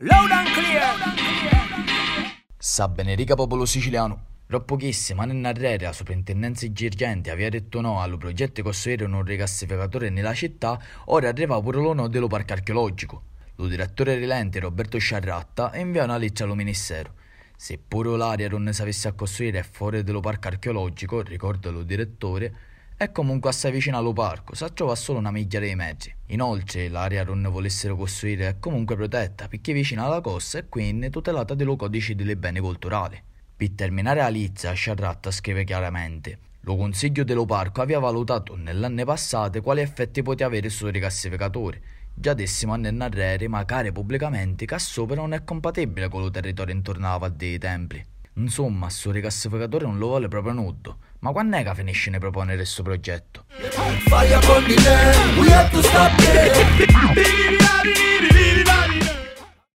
Loud and clear. Sa Benerica popolo siciliano. Troppo pochissimo anni narrere la soprintendenza Girgenti aveva detto no al progetto di costruire un rigassificatore nella città, ora arriva pure l'onore dello parco archeologico. Lo direttore rilente Roberto Sciarratta invia una lettera al ministero. Seppure l'area non ne sapesse a costruire fuori dello parco archeologico, ricorda lo direttore, è comunque assai vicino allo parco, si trova solo una miglia dei mezzi. Inoltre l'area non volessero costruire è comunque protetta perché è vicina alla costa e quindi tutelata dai codici delle beni culturali. Per terminare la lizza, Sciarratta scrive chiaramente lo Consiglio dello Parco aveva valutato nell'anno passato quali effetti poteva avere sui rigassificatori. Già dessimo anni in arrere, ma care pubblicamente che sopra non è compatibile con il territorio intorno alla Valle dei Templi. Insomma, sto rigassificatore non lo vuole proprio nudo. Ma quando è che finisce di proponere questo progetto?